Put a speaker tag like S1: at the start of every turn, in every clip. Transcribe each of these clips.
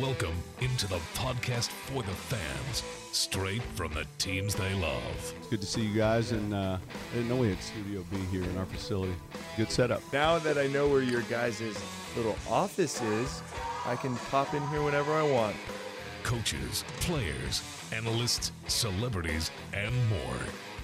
S1: Welcome into the podcast for the fans, straight from the teams they love.
S2: It's good to see you guys, and uh, I didn't know we had Studio B here in our facility. Good setup.
S3: Now that I know where your guys' little office is, I can pop in here whenever I want.
S1: Coaches, players, analysts, celebrities, and more.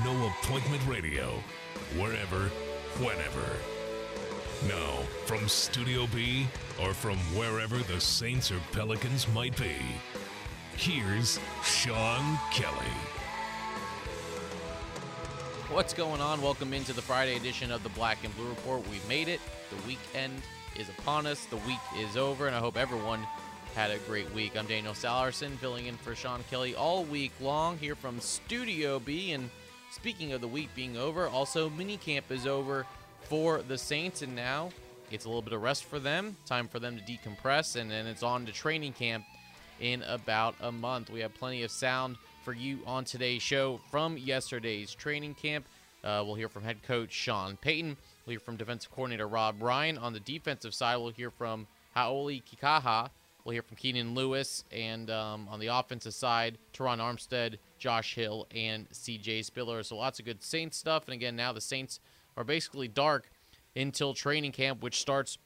S1: No appointment radio, wherever, whenever. Now, from Studio B or from wherever the Saints or Pelicans might be, here's Sean Kelly.
S4: What's going on? Welcome into the Friday edition of the Black and Blue Report. We've made it. The weekend is upon us. The week is over, and I hope everyone had a great week. I'm Daniel Salerson, filling in for Sean Kelly all week long here from Studio B. And speaking of the week being over, also minicamp is over for the Saints, and now it's a little bit of rest for them. Time for them to decompress, and then it's on to training camp in about a month. We have plenty of sound for you on today's show from yesterday's training camp. Uh, we'll hear from head coach Sean Payton. We'll hear from defensive coordinator Rob Ryan. On the defensive side, we'll hear from Hau'oli Kikaha. We'll hear from Keenan Lewis. And um, on the offensive side, Terron Armstead, Josh Hill, and CJ Spiller. So lots of good Saints stuff. And again, now the Saints are basically dark until training camp, which starts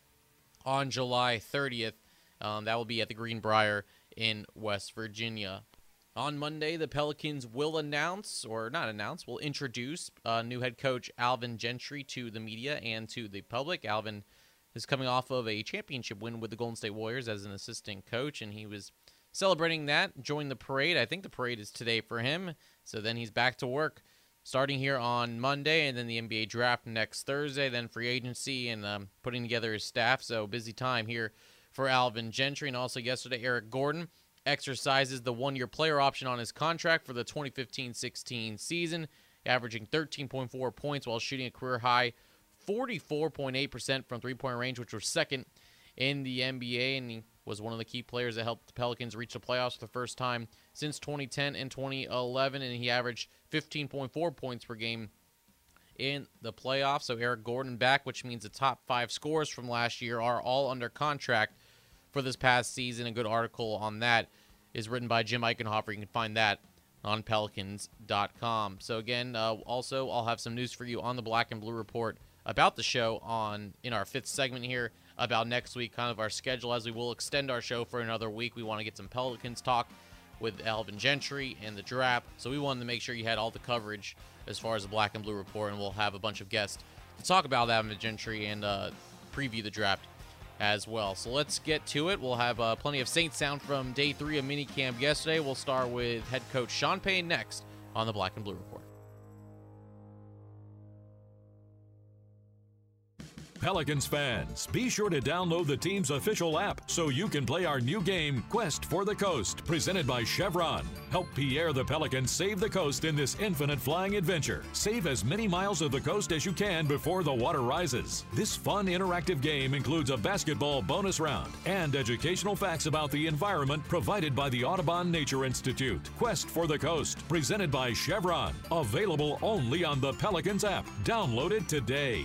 S4: on July 30th. Um, that will be at the Greenbrier in West Virginia. On Monday, the Pelicans will announce, or not announce, will introduce uh, new head coach Alvin Gentry to the media and to the public. Alvin is coming off of a championship win with the Golden State Warriors as an assistant coach, and he was celebrating that, joined the parade. I think the parade is today for him. So then he's back to work starting here on Monday, and then the NBA draft next Thursday, then free agency and um, putting together his staff. So busy time here for Alvin Gentry. And also yesterday, Eric Gordon exercises the one year player option on his contract for the 2015 16 season, averaging 13.4 points while shooting a career high 44.8% from three point range, which was second in the NBA. And he was one of the key players that helped the Pelicans reach the playoffs for the first time since 2010 and 2011. And he averaged 15.4 points per game in the playoffs. So Eric Gordon back, which means the top five scores from last year are all under contract for this past season. A good article on that is written by Jim Eichenhofer. You can find that on pelicans.com. So again, uh, also I'll have some news for you on the Black and Blue Report about the show on in our fifth segment here about next week, kind of our schedule as we will extend our show for another week. We want to get some Pelicans talk with Alvin Gentry and the draft. So we wanted to make sure you had all the coverage as far as the Black and Blue Report, and we'll have a bunch of guests to talk about Alvin Gentry and uh, preview the draft as well. So let's get to it. We'll have uh, plenty of Saints sound from day three of minicamp yesterday. We'll start with head coach Sean Payton next on the Black and Blue Report.
S5: Pelicans fans, be sure to download the team's official app so you can play our new game, Quest for the Coast, presented by Chevron. Help Pierre the Pelican save the coast in this infinite flying adventure. Save as many miles of the coast as you can before the water rises. This fun, interactive game includes a basketball bonus round and educational facts about the environment provided by the Audubon Nature Institute. Quest for the Coast, presented by Chevron. Available only on the Pelicans app. Download it today.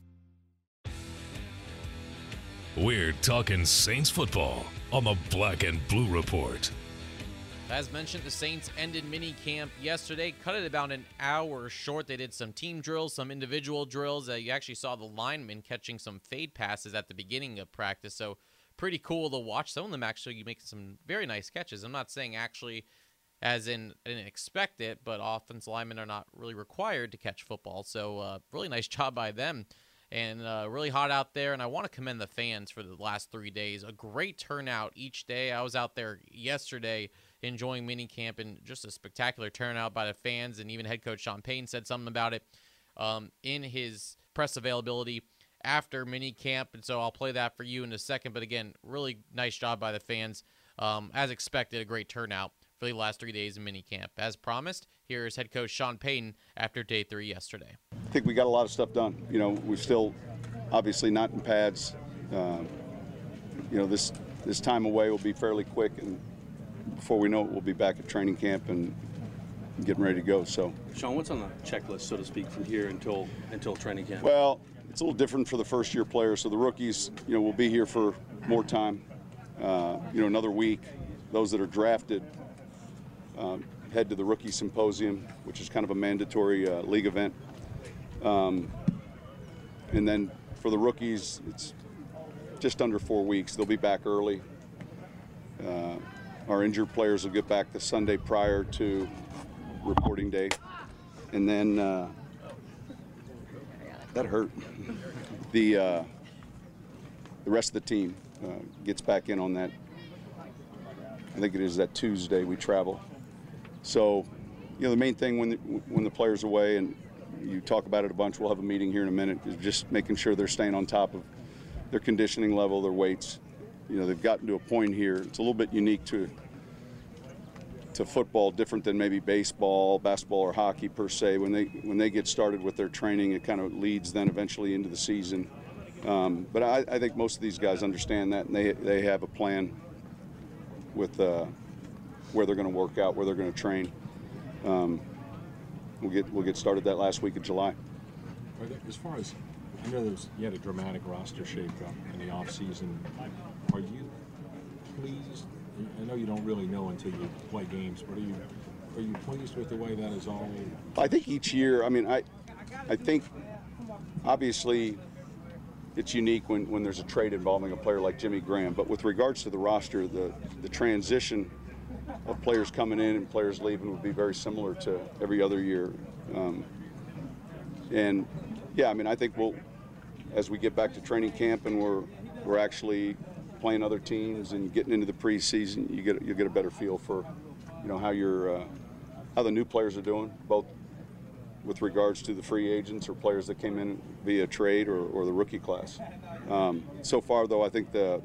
S1: We're talking Saints football on the Black and Blue Report.
S4: As mentioned, the Saints ended mini camp yesterday, cut it about an hour short. They did some team drills, some individual drills. Uh, you actually saw the linemen catching some fade passes at the beginning of practice, so pretty cool to watch. Some of them actually making some very nice catches. I'm not saying actually as in I didn't expect it, but offense linemen are not really required to catch football, so uh, really nice job by them and uh, really hot out there. And I want to commend the fans for the last three days. A great turnout each day. I was out there yesterday enjoying mini camp and just a spectacular turnout by the fans. And even head coach Sean Payton said something about it um, in his press availability after mini camp. And so I'll play that for you in a second. But again, really nice job by the fans. Um, as expected, a great turnout for the last three days of mini camp. As promised, here is head coach Sean Payton after day three yesterday.
S6: I think we got a lot of stuff done. You know, we're still obviously not in pads. Uh, you know, this this time away will be fairly quick, and before we know it, we'll be back at training camp and getting ready to go. So,
S7: Sean, what's on the checklist, so to speak, from here until until training camp?
S6: Well, it's a little different for the first year players. So the rookies, you know, will be here for more time. Uh, you know, another week. Those that are drafted um, head to the rookie symposium, which is kind of a mandatory uh, league event. Um, and then for the rookies, it's just under four weeks. They'll be back early. Uh, our injured players will get back the Sunday prior to reporting day. And then uh, that hurt. The, uh, the rest of the team uh, gets back in on that. I think it is that Tuesday we travel. So, you know, the main thing when the, when the player's away, and you talk about it a bunch, we'll have a meeting here in a minute, is just making sure they're staying on top of their conditioning level, their weights. You know, they've gotten to a point here. It's a little bit unique to to football, different than maybe baseball, basketball, or hockey per se. When they when they get started with their training, it kind of leads then eventually into the season. Um, but I, I, think most of these guys understand that, and they they have a plan with. Uh, where they're going to work out, where they're going to train. Um, we'll get we'll get started that last week of July.
S8: As far as I know, there's you had a dramatic roster shakeup in the offseason. Are you pleased? I know you don't really know until you play games, but are you are you pleased with the way that is all?
S6: I think each year. I mean, I I think obviously it's unique when, when there's a trade involving a player like Jimmy Graham. But with regards to the roster, the the transition of players coming in and players leaving would be very similar to every other year. Um, and yeah, I mean, I think we'll, as we get back to training camp and we're we're actually playing other teams and getting into the preseason, you get you get a better feel for, you know, how your uh, how the new players are doing, both with regards to the free agents or players that came in via trade or, or the rookie class. Um, so far, though, I think the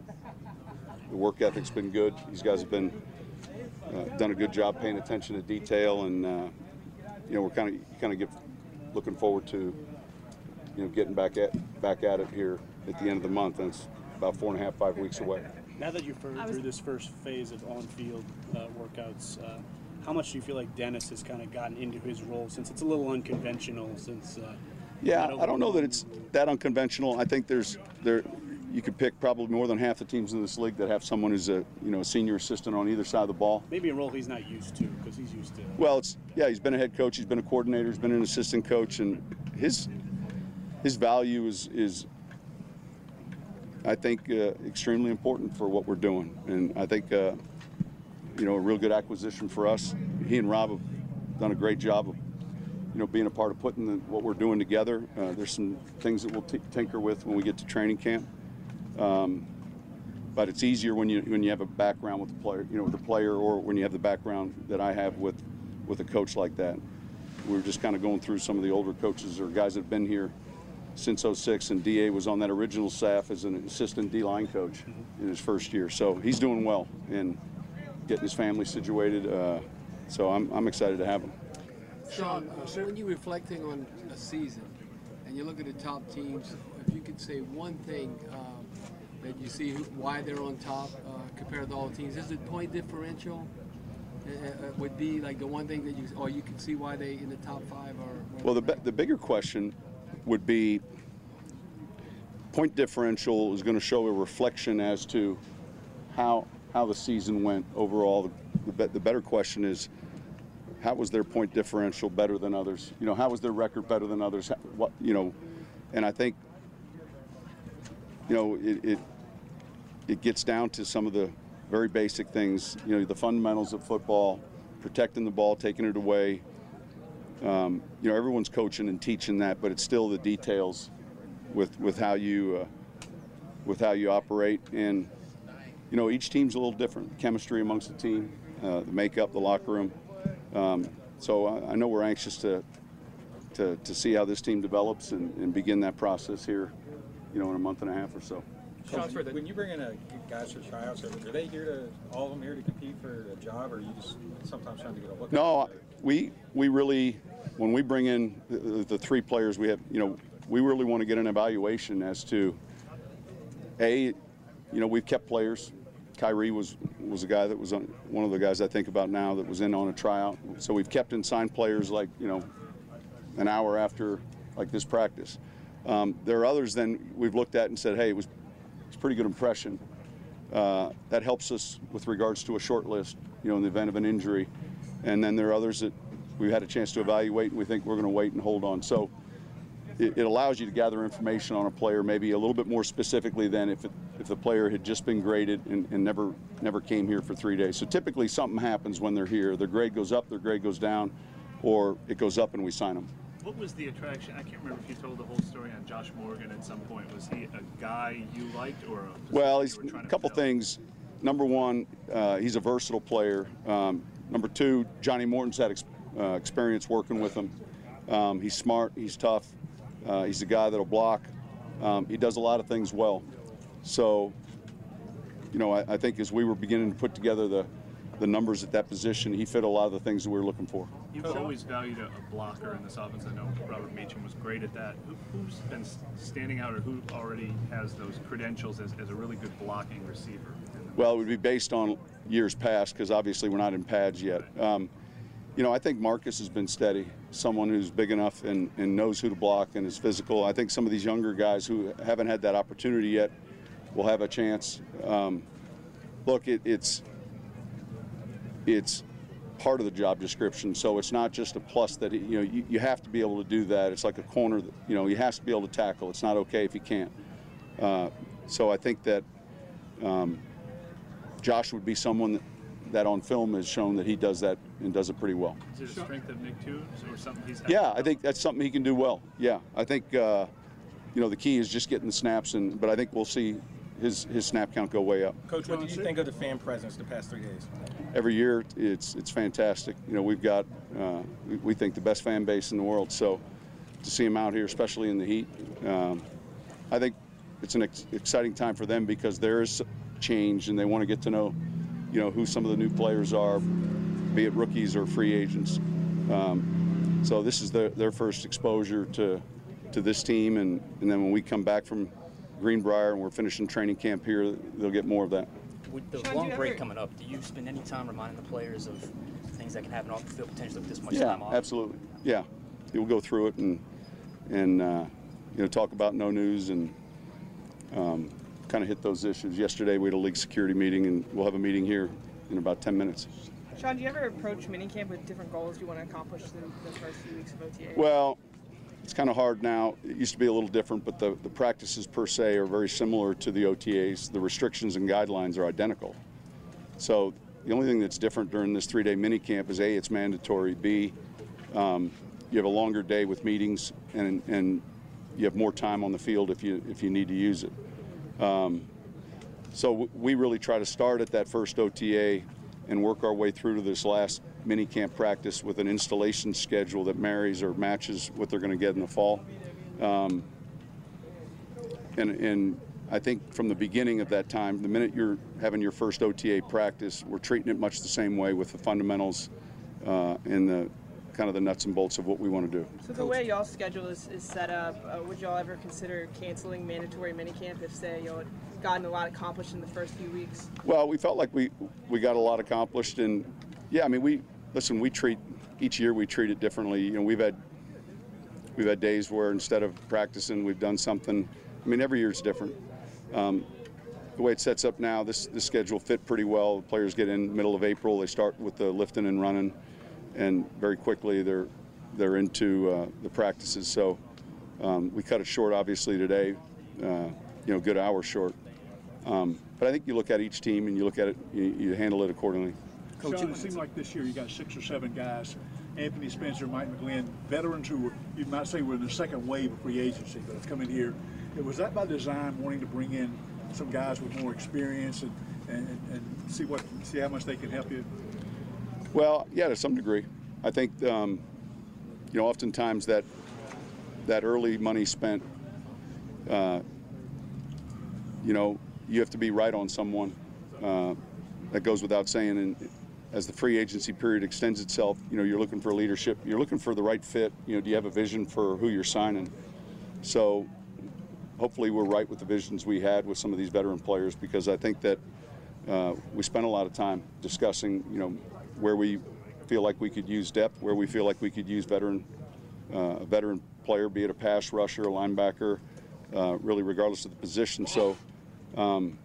S6: the work ethic's been good. These guys have been uh, done a good job paying attention to detail, and uh, you know we're kind of kind of get looking forward to you know getting back at back at it here at the end of the month, and it's about four and a half five weeks away.
S9: Now that you're through this first phase of on-field uh, workouts, uh, how much do you feel like Dennis has kind of gotten into his role since it's a little unconventional? Since uh,
S6: yeah, I don't know that it's that unconventional. I think there's there you could pick probably more than half the teams in this league that have someone who's a you know a senior assistant on either side of the ball.
S9: Maybe a role he's not used to because he's used to.
S6: Well, it's yeah, he's been a head coach, he's been a coordinator, he's been an assistant coach, and his his value is is I think uh, extremely important for what we're doing, and I think uh, you know a real good acquisition for us. He and Rob have done a great job of you know, being a part of putting the, what we're doing together. Uh, there's some things that we'll tinker with when we get to training camp. Um, but it's easier when you when you have a background with the player, you know, with the player, or when you have the background that I have with with a coach like that. We are just kind of going through some of the older coaches or guys that have been here since 06, and Da was on that original staff as an assistant D line coach in his first year. So he's doing well and getting his family situated. Uh, so I'm, I'm excited to have him.
S10: Sean, when you're reflecting on a season and you look at the top teams, if you could say one thing um, that you see why they're on top uh, compared to all the teams, is it point differential? Uh, uh, would be like the one thing that you, or you can see why they in the top five are.
S6: Well, the, the bigger question would be point differential is going to show a reflection as to how how the season went overall. The, the, the better question is how was their point differential better than others? You know, how was their record better than others? How- What you know, and I think you know it, it it gets down to some of the very basic things. You know, the fundamentals of football, protecting the ball, taking it away. Um, you know, everyone's coaching and teaching that, but it's still the details with with how you uh, with how you operate. And you know, each team's a little different. Chemistry amongst the team, uh, the makeup, the locker room. Um, so I, I know we're anxious to, to to see how this team develops and, and begin that process here. You know, in a month and a half or so.
S11: Coach, when when you bring in a guys for tryouts, are are they here to all of them here to compete for a job, or are you just sometimes trying to get a look?
S6: No, we we really when we bring in the, the three players we have, you know, we really want to get an evaluation as to a, you know, we've kept players. Kyrie was was a guy that was on, one of the guys I think about now that was in on a tryout. So we've kept and signed players like you know, an hour after like this practice. Um, there are others then we've looked at and said, hey, it was it's a pretty good impression. Uh, that helps us with regards to a short list, you know, in the event of an injury. And then there are others that we've had a chance to evaluate and we think we're going to wait and hold on. So it, it allows you to gather information on a player maybe a little bit more specifically than if, it, if the player had just been graded and, and never never came here for three days. So typically something happens when they're here. Their grade goes up, their grade goes down, or it goes up and we sign them.
S12: What was the attraction? I can't remember if you told the whole story on Josh Morgan at some point. Was he a guy you liked or a
S6: Well, he's a couple things. Number one, uh, he's a versatile player. Um, number two, Johnny Morton's had ex- uh, experience working with him. Um, he's smart. He's tough. Uh, he's a guy that'll block. Um, he does a lot of things well. So, you know, I, I think as we were beginning to put together the the numbers at that position, he fit a lot of the things that we were looking for.
S12: You've always valued a, a blocker in this offense. I know Robert Meacham was great at that. Who, who's been standing out or who already has those credentials as, as a really good blocking receiver?
S6: Well, it would be based on years past because obviously we're not in pads yet. Um, you know, I think Marques has been steady, someone who's big enough and, and knows who to block and is physical. I think some of these younger guys who haven't had that opportunity yet will have a chance. Um, look, it, it's it's part of the job description, so it's not just a plus that you know you, you have to be able to do that. It's like a corner that you know he has to be able to tackle. It's not okay if he can't. Uh, so I think that um, Josh would be someone that, that on film has shown that he does that and does it pretty well.
S12: Is it a strength of Nick Toon, or something he's?
S6: Yeah, I think that's something he can do well. Yeah, I think uh, you know the key is just getting the snaps, and but I think we'll see his his snap count go way up.
S11: Coach, what did you think of the fan presence the past three days?
S6: Every year, it's it's fantastic. You know, we've got uh, we, we think the best fan base in the world. So to see them out here, especially in the heat, um, I think it's an ex- exciting time for them because there is change, and they want to get to know, you know, who some of the new players are, be it rookies or free agents. Um, so this is their, their first exposure to to this team, and, and then when we come back from Greenbrier and we're finishing training camp here, they'll get more of that.
S13: With the
S14: Sean,
S13: long break
S14: ever-
S13: coming up, do you spend any time reminding the players of things that can happen off the field potentially with this much
S6: yeah,
S13: time off?
S6: absolutely. Yeah, we'll go through it and and uh, you know talk about no news and um, kind of hit those issues. Yesterday we had a league security meeting, and we'll have a meeting here in about 10 minutes.
S14: Sean, do you ever approach minicamp with different goals you want to accomplish in the first few weeks of OTA?
S6: Well, it's kind of hard now. It used to be a little different, but the, the practices per se are very similar to the OTAs. The restrictions and guidelines are identical. So the only thing that's different during this three-day mini camp is A, it's mandatory. B, um, you have a longer day with meetings, and, and you have more time on the field if you if you need to use it. Um, so we really try to start at that first OTA and work our way through to this last mini camp practice with an installation schedule that marries or matches what they're going to get in the fall. Um, and and I think from the beginning of that time, the minute you're having your first OTA practice, we're treating it much the same way with the fundamentals uh, and the kind of the nuts and bolts of what we want to do.
S14: So the way y'all schedule is, is set up, uh, would y'all ever consider canceling mandatory minicamp if, say, y'all had gotten a lot accomplished in the first few weeks?
S6: Well, we felt like we we got a lot accomplished, and yeah, I mean, we listen. We treat each year we treat it differently. You know, we've had we've had days where instead of practicing, we've done something. I mean, every year's different. Um, the way it sets up now, this this schedule fit pretty well. The players get in middle of April. They start with the lifting and running, and very quickly they're they're into uh, the practices. So um, we cut it short, obviously today. Uh, you know, good hour short. Um, but I think you look at each team and you look at it, you, you handle it accordingly.
S15: Coach, it seemed like this year you got six or seven guys. Anthony Spencer, Mike McGlynn, veterans who were, you might say were in the second wave of free agency that have come in here. Was that by design, wanting to bring in some guys with more experience and, and, and see what see how much they can help you?
S6: Well, yeah, to some degree. I think um, you know oftentimes that that early money spent, uh, you know, you have to be right on someone. Uh, that goes without saying. And as the free agency period extends itself, you know, you're looking for leadership. You're looking for the right fit. You know, do you have a vision for who you're signing? So hopefully we're right with the visions we had with some of these veteran players because I think that uh, we spent a lot of time discussing, you know, where we feel like we could use depth, where we feel like we could use veteran, uh, a veteran player, be it a pass rusher, a linebacker, uh, really regardless of the position. So, um,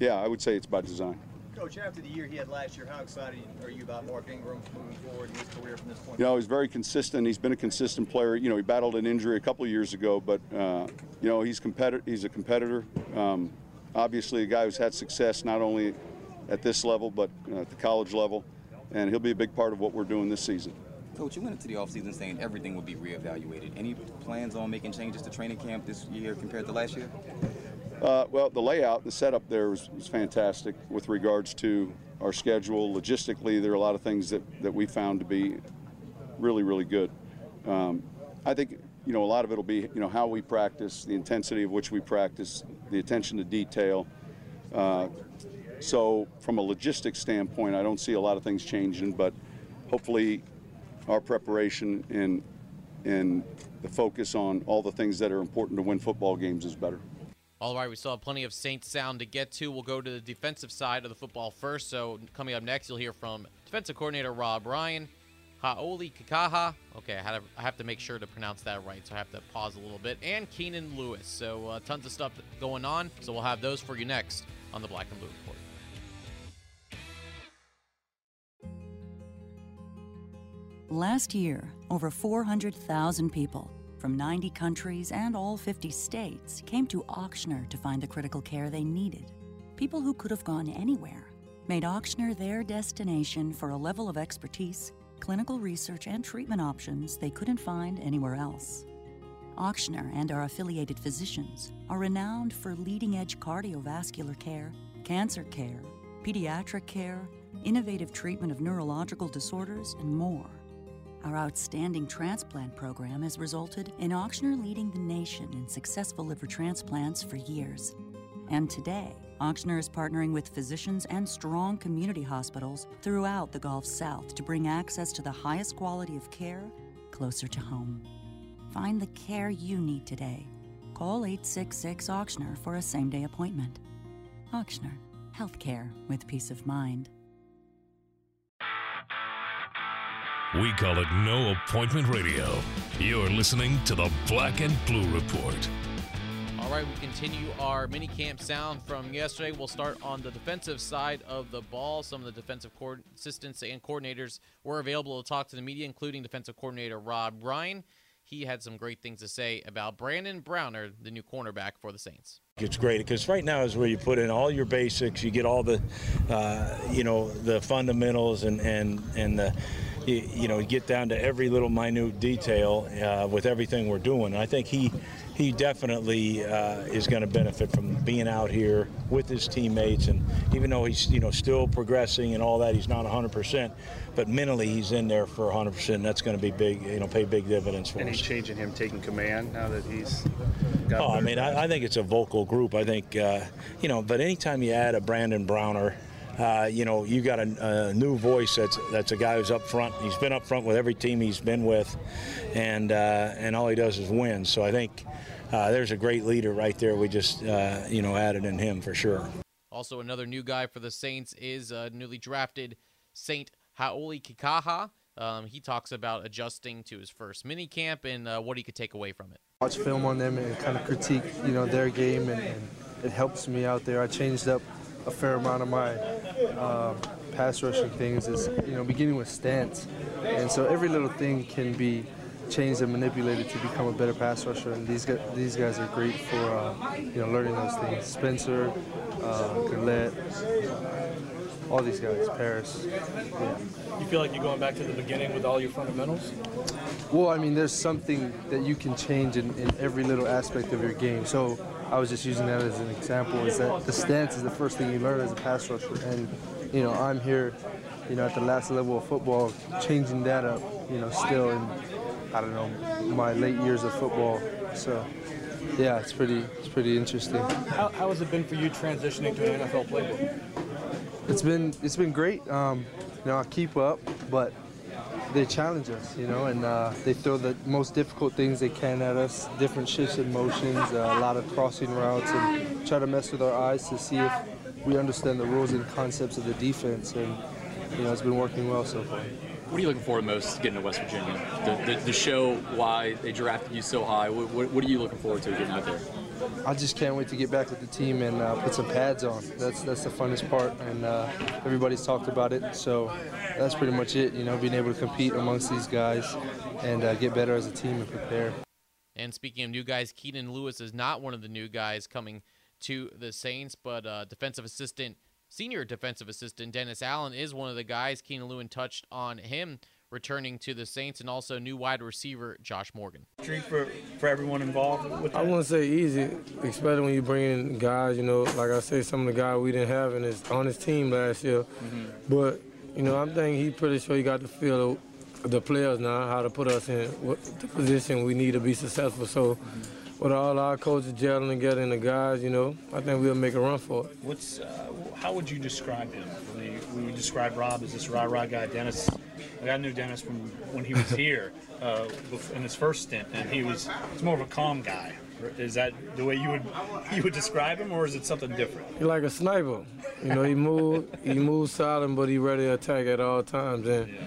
S6: yeah, I would say it's by design.
S16: Coach, after the year he had last year, how excited are you about Mark Ingram moving forward in his career from this point?
S6: You know, he's very consistent. He's been a consistent player. You know, he battled an injury a couple of years ago, but uh, you know, he's competitor. He's a competitor. Um, obviously, a guy who's had success not only at this level but uh, at the college level, and he'll be a big part of what we're doing this season.
S17: Coach, you went into the offseason saying everything would be reevaluated. Any plans on making changes to training camp this year compared to last year?
S6: Uh, well, the layout, the setup there was, was, fantastic with regards to our schedule. Logistically, there are a lot of things that, that we found to be really, really good. Um, I think, you know, a lot of it will be, you know, how we practice, the intensity of which we practice, the attention to detail. Uh, so, from a logistics standpoint, I don't see a lot of things changing, but hopefully our preparation and, and the focus on all the things that are important to win football games is better.
S4: All right, we still have plenty of Saints sound to get to. We'll go to the defensive side of the football first. So coming up next, you'll hear from defensive coordinator Rob Ryan, Hau'oli Kikaha. Okay, I, to, I have to make sure to pronounce that right, so I have to pause a little bit. And Keenan Lewis. So uh, tons of stuff going on. So we'll have those for you next on the Black and Blue Report.
S18: Last year, over 400,000 people from 90 countries and all 50 states came to Ochsner to find the critical care they needed. People who could have gone anywhere made Ochsner their destination for a level of expertise, clinical research, and treatment options they couldn't find anywhere else. Ochsner and our affiliated physicians are renowned for leading edge cardiovascular care, cancer care, pediatric care, innovative treatment of neurological disorders, and more. Our outstanding transplant program has resulted in Ochsner leading the nation in successful liver transplants for years. And today, Ochsner is partnering with physicians and strong community hospitals throughout the Gulf South to bring access to the highest quality of care closer to home. Find the care you need today. Call 866 Ochsner for a same day appointment. Ochsner, healthcare with peace of mind.
S1: We call it No Appointment Radio. You're listening to the Black and Blue Report.
S4: All right, we continue our mini camp sound from yesterday. We'll start on the defensive side of the ball. Some of the defensive assistants and coordinators were available to talk to the media, including defensive coordinator Rob Ryan. He had some great things to say about Brandon Browner, the new cornerback for the Saints.
S19: It's great because right now is where you put in all your basics. You get all the, uh, you know, the fundamentals and and and the you, you know get down to every little minute detail uh, with everything we're doing. I think he he definitely uh, is going to benefit from being out here with his teammates. And even though he's you know still progressing and all that, he's not 100%. But mentally, he's in there for 100%. And that's going to be big, you know, pay big dividends for
S12: Any
S19: us.
S12: change in him taking command now that he's got
S19: Oh, I mean, I, I think it's a vocal group. I think, uh, you know, but anytime you add a Brandon Browner, uh, you know, you got a, a new voice. That's that's a guy who's up front. He's been up front with every team he's been with, and uh, and all he does is win. So I think uh, there's a great leader right there. We just uh, you know added in him for sure.
S4: Also, another new guy for the Saints is uh, newly drafted Saint Hau'oli Kikaha. Um, he talks about adjusting to his first mini camp and uh, what he could take away from it.
S20: watch film on them and kind of critique, you know, their game, and, and it helps me out there. I changed up a fair amount of my um, pass rushing things, is you know, beginning with stance, and so every little thing can be changed and manipulated to become a better pass rusher. And these guys, these guys are great for uh, you know learning those things. Spencer, uh, Galette, all these guys, Parys. Yeah.
S21: You feel like you're going back to the beginning with all your fundamentals?
S20: Well, I mean, there's something that you can change in, in every little aspect of your game. So I was just using that as an example. Is that the stance is the first thing you learn as a pass rusher, and you know I'm here, you know, at the last level of football, changing that up, you know, still in I don't know my late years of football. So yeah, it's pretty it's pretty interesting.
S21: How, how has it been for you transitioning to an NFL playbook?
S20: It's been it's been great. Um, you know, I keep up, but they challenge us, you know, and uh, they throw the most difficult things they can at us, different shifts in motions, uh, a lot of crossing routes, and try to mess with our eyes to see if we understand the rules and concepts of the defense. And you know, it's been working well so far.
S22: What are you looking forward most getting to West Virginia? The, the, the show why they drafted you so high. What, what, what are you looking forward to getting out there?
S20: I just can't wait to get back with the team and uh, put some pads on. That's that's the funnest part, and uh, everybody's talked about it. So that's pretty much it. You know, being able to compete amongst these guys and uh, get better as a team and prepare.
S4: And speaking of new guys, Keenan Lewis is not one of the new guys coming to the Saints, but uh, defensive assistant, senior defensive assistant Dennis Allen is one of the guys. Keenan Lewis touched on him returning to the Saints, and also new wide receiver Josh Morgan.
S21: Drink for, for everyone involved with
S23: I wouldn't say easy, especially when you bring in guys, you know, like I say, some of the guys we didn't have in his, on his team last year. But, you know, I'm thinking he's pretty sure he got the feel of the players now, how to put us in what the position we need to be successful. So, with all our coaches gelling together and the guys, you know, I think we'll make a run for it.
S21: What's uh, how would you describe him? We, we would describe Rob as this rah rah guy. Dennis, I got knew Dennis from when he was here uh, in his first stint, and he was he's more of a calm guy. Is that the way you would you would describe him, or is it something different?
S23: He's like a sniper. You know, he move he moves silent, but he ready to attack at all times. And you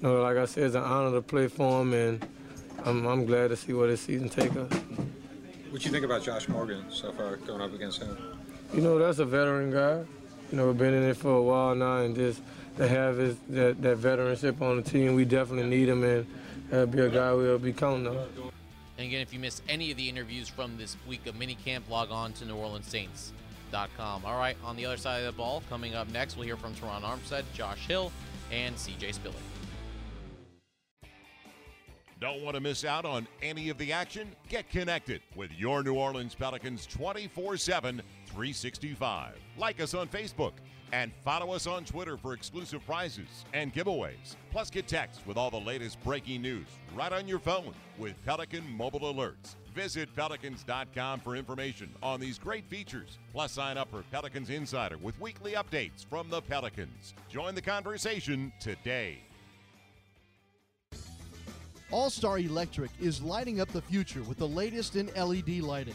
S23: know, like I said, it's an honor to play for him, and I'm, I'm glad to see where this season take us.
S11: What you think about Josh Morgan so far going up against him?
S23: You know, that's a veteran guy. You know, been in it for a while now, and just to have his that, that veteranship on the team, we definitely need him, and uh, be a guy we'll be counting on.
S4: And again, if you missed any of the interviews from this week of minicamp, log on to NewOrleansSaints.com. All right, on the other side of the ball, coming up next, we'll hear from Terron Armstead, Josh Hill, and CJ Spiller.
S24: Don't want to miss out on any of the action? Get connected with your New Orleans Pelicans 24 7, 365. Like us on Facebook and follow us on Twitter for exclusive prizes and giveaways. Plus, get text with all the latest breaking news right on your phone with Pelican Mobile Alerts. Visit Pelicans.com for information on these great features. Plus, sign up for Pelicans Insider with weekly updates from the Pelicans. Join the conversation today.
S25: All Star Electric is lighting up the future with the latest in LED lighting.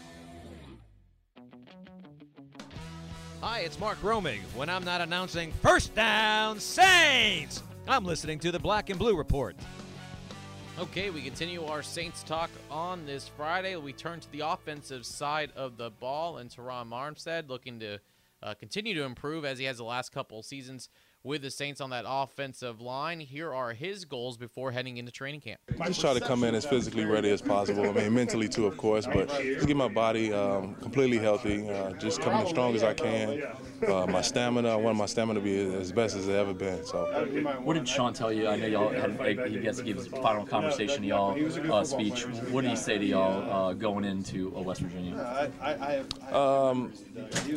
S26: Hi, it's Mark Romig. When I'm not announcing First Down Saints, I'm listening to the Black and Blue Report.
S4: Okay, we continue our Saints talk on this Friday. We turn to the offensive side of the ball, and Terron Armstead looking to uh, continue to improve as he has the last couple seasons with the Saints on that offensive line. Here are his goals before heading into training camp.
S27: Just try to come in as physically ready as possible. I mean, mentally too, of course, but just get my body um, completely healthy. Uh, just coming as strong as I can. Uh, my stamina, I want my stamina to be as best as it's ever been. So,
S22: what did Sean tell you? I know y'all had he gets to give his final conversation to y'all uh, speech. What did he say to y'all uh, going into uh, West Virginia?
S27: Um,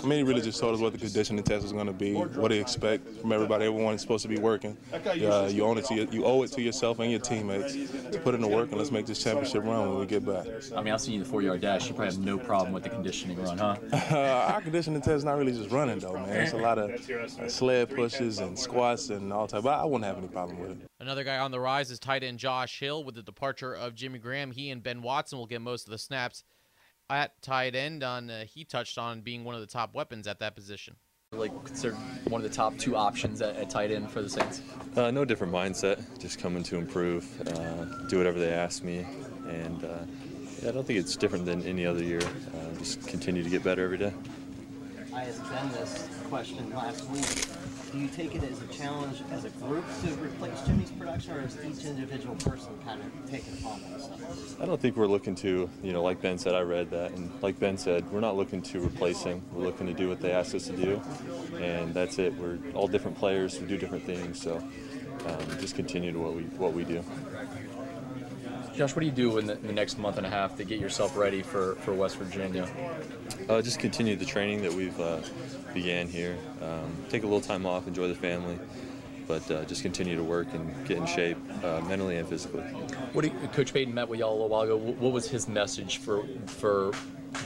S27: I mean, he really just told us what the conditioning test was going to be, what he expect from everybody. Everyone is supposed to be working. Uh, you own it to your, you owe it to yourself and your teammates to put in the work and let's make this championship run when we get back.
S22: I mean, I've seen you the four-yard dash. You probably have no problem with the conditioning run, huh?
S27: our conditioning test is not really just running though, man. It's a lot of uh, sled pushes and squats and all type. But I wouldn't have any problem with it.
S4: Another guy on the rise is tight end Josh Hill. With the departure of Jimmy Graham, he and Ben Watson will get most of the snaps at tight end. On uh, he touched on being one of the top weapons at that position.
S22: Like considered one of the top two options at, at tight end for the Saints.
S28: Uh, no different mindset. Just coming to improve, uh, do whatever they ask me, and uh, yeah, I don't think it's different than any other year. Uh, just continue to get better every day.
S29: I asked Ben this question last week. Do you take it as a challenge as a group to replace Jimmy's production, or is each individual person kind of taking it upon themselves?
S28: I don't think we're looking to, you know, like Ben said, I read that, and like Ben said, we're not looking to replace him. We're looking to do what they ask us to do, and that's it. We're all different players who do different things, so um, just continue to what we what we do.
S22: Josh, what do you do in the, in the, next month and a half to get yourself ready for, for West Virginia?
S28: Uh, just continue the training that we've uh, began here. Um, take a little time off, enjoy the family, but uh, just continue to work and get in shape uh, mentally and physically.
S22: What you, Coach Payton met with y'all a little while ago. What was his message for for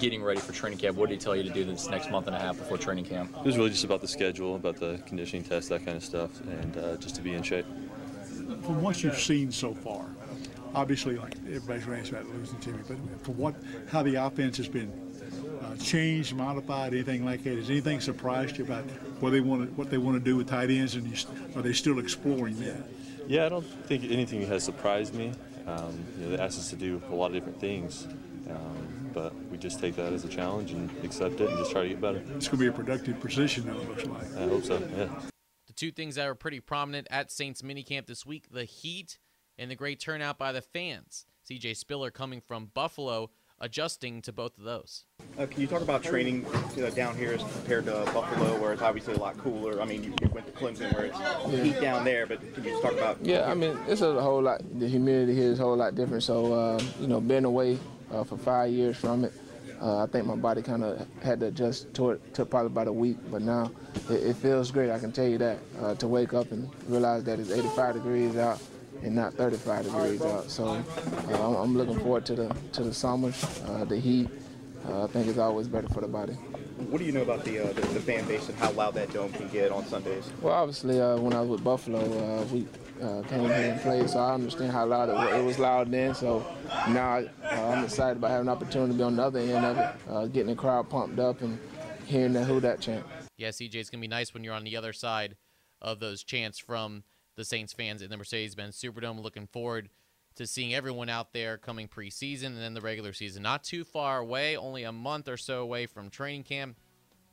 S22: getting ready for training camp? What did he tell you to do this next month and a half before training camp?
S28: It was really just about the schedule, about the conditioning test, that kind of stuff, and uh, just to be in shape.
S15: From what you've seen so far, obviously, like everybody's ranting about losing Jimmy, but from what how the offense has been changed, modified, anything like that, has anything surprised you about what they want to what they want to do with tight ends, and you, are they still exploring that?
S28: Yeah, I don't think anything has surprised me. Um, you know, they asked us to do a lot of different things, um, but we just take that as a challenge and accept it and just try to get better.
S15: It's going to be a productive position, though, it looks like.
S28: I hope so. Yeah.
S4: The two things that are pretty prominent at Saints minicamp this week: the heat and the great turnout by the fans. CJ Spiller coming from Buffalo, adjusting to both of those.
S16: Uh, can you talk about training uh, down here as compared to Buffalo, where it's obviously a lot cooler? I mean, you, you went to Clemson, where it's yeah. heat down there, but can you just talk about?
S23: Yeah, I mean, it's a whole lot. The humidity here is a whole lot different. So, uh, you know, being away uh, for five years from it, uh, I think my body kind of had to adjust to it. Took probably about a week, but now it, it feels great. I can tell you that uh, to wake up and realize that it's 85 degrees out and not 35 degrees out. So uh, I'm looking forward to the to the summer, uh, the heat. Uh, I think it's always better for the body.
S16: What do you know about the, uh, the, the fan base and how loud that dome can get on Sundays?
S23: Well, obviously, uh, when I was with Buffalo, uh, we came here and played, so I understand how loud it was. It was loud then, so now I, am excited about having an opportunity to be on the other end of it, getting the crowd pumped up and hearing the Who Dat chant.
S4: Yeah, CJ, it's gonna be nice when you're on the other side of those chants from the Saints fans in the Mercedes-Benz Superdome. Looking forward to seeing everyone out there coming preseason and then the regular season. Not too far away, only a month or so away from training camp.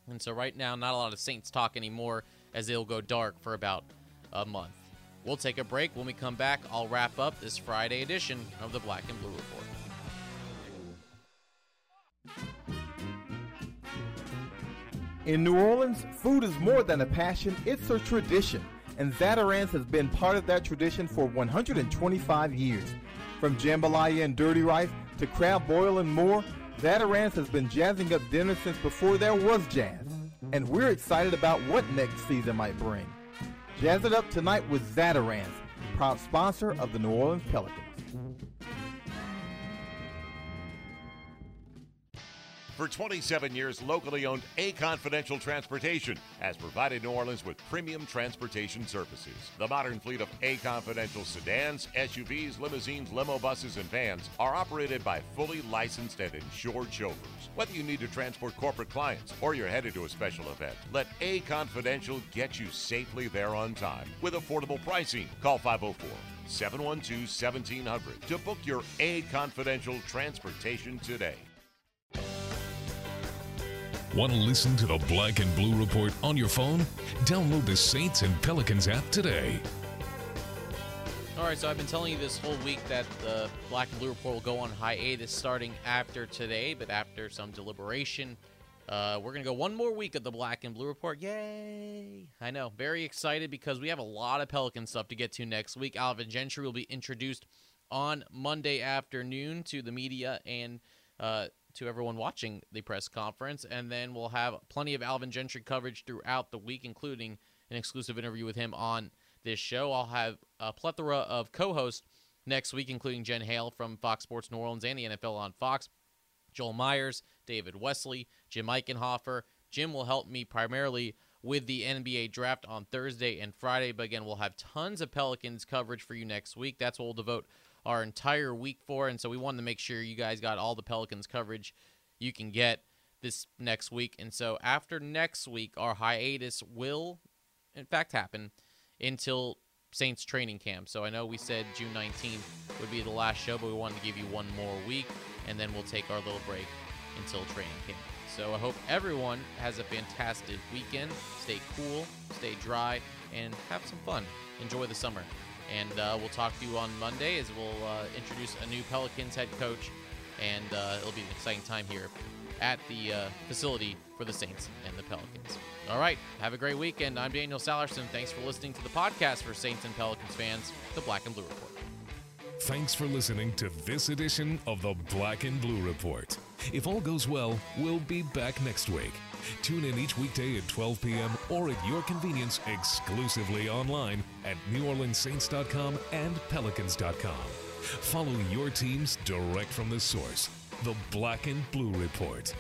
S4: And so right now, not a lot of Saints talk anymore as it'll go dark for about a month. We'll take a break. When we come back, I'll wrap up this Friday edition of the Black and Blue Report.
S30: In New Orleans, food is more than a passion, it's a tradition and Zatarain's has been part of that tradition for 125 years. From jambalaya and dirty rice to crab boil and more, Zatarain's has been jazzing up dinner since before there was jazz. And we're excited about what next season might bring. Jazz it up tonight with Zatarain's, proud sponsor of the New Orleans Pelicans.
S24: For 27 years, locally owned A Confidential Transportation has provided New Orleans with premium transportation services. The modern fleet of A Confidential sedans, SUVs, limousines, limo buses, and vans are operated by fully licensed and insured chauffeurs. Whether you need to transport corporate clients or you're headed to a special event, let A Confidential get you safely there on time with affordable pricing. Call 504 712 1700 to book your A Confidential transportation today.
S1: Want to listen to the Black and Blue Report on your phone? Download the Saints and Pelicans app today.
S4: All right, so I've been telling you this whole week that the Black and Blue Report will go on hiatus starting after today, but after some deliberation, uh, we're going to go one more week of the Black and Blue Report. Yay! I know, very excited because we have a lot of Pelican stuff to get to next week. Alvin Gentry will be introduced on Monday afternoon to the media and uh, to everyone watching the press conference. And then we'll have plenty of Alvin Gentry coverage throughout the week, including an exclusive interview with him on this show. I'll have a plethora of co hosts next week, including Jen Hale from Fox Sports New Orleans and the NFL on Fox, Joel Myers, David Wesley, Jim Eichenhofer. Jim will help me primarily with the NBA draft on Thursday and Friday, but again, we'll have tons of Pelicans coverage for you next week. That's what we'll devote our entire week for, and so we wanted to make sure you guys got all the Pelicans coverage you can get this next week. And so after next week, our hiatus will, in fact, happen until Saints training camp. So I know we said June 19th would be the last show, but we wanted to give you one more week, and then we'll take our little break until training camp. So I hope everyone has a fantastic weekend. Stay cool, stay dry, and have some fun. Enjoy the summer. And uh, we'll talk to you on Monday as we'll uh, introduce a new Pelicans head coach, and uh, it'll be an exciting time here at the facility for the Saints and the Pelicans. All right, have a great weekend. I'm Daniel Salerson. Thanks for listening to the podcast for Saints and Pelicans fans, the Black and Blue Report.
S1: Thanks for listening to this edition of the Black and Blue Report. If all goes well, we'll be back next week. Tune in each weekday at 12 p.m. or at your convenience exclusively online at NewOrleansSaints.com and Pelicans.com. Follow your teams direct from the source, the Black and Blue Report.